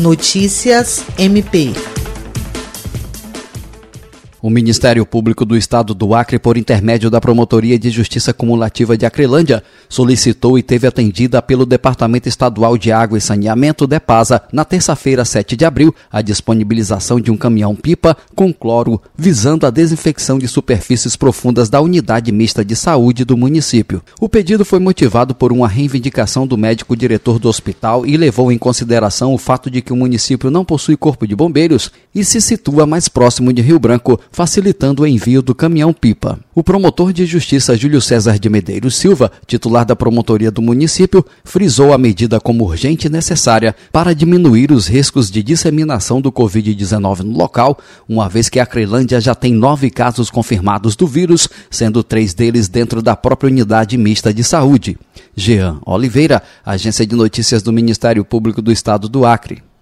Notícias MP. O Ministério Público do Estado do Acre, por intermédio da Promotoria de Justiça Cumulativa de Acrelândia, solicitou e teve atendida pelo Departamento Estadual de Água e Saneamento, DEPASA, na terça-feira, 7 de abril, a disponibilização de um caminhão-pipa com cloro, visando a desinfecção de superfícies profundas da Unidade Mista de Saúde do município. O pedido foi motivado por uma reivindicação do médico diretor do hospital e levou em consideração o fato de que o município não possui corpo de bombeiros e se situa mais próximo de Rio Branco, facilitando o envio do caminhão-pipa. O promotor de justiça Júlio César de Medeiros Silva, titular da promotoria do município, frisou a medida como urgente e necessária para diminuir os riscos de disseminação do Covid-19 no local, uma vez que a Crelândia já tem nove casos confirmados do vírus, sendo três deles dentro da própria unidade mista de saúde. Jean Oliveira, Agência de Notícias do Ministério Público do Estado do Acre.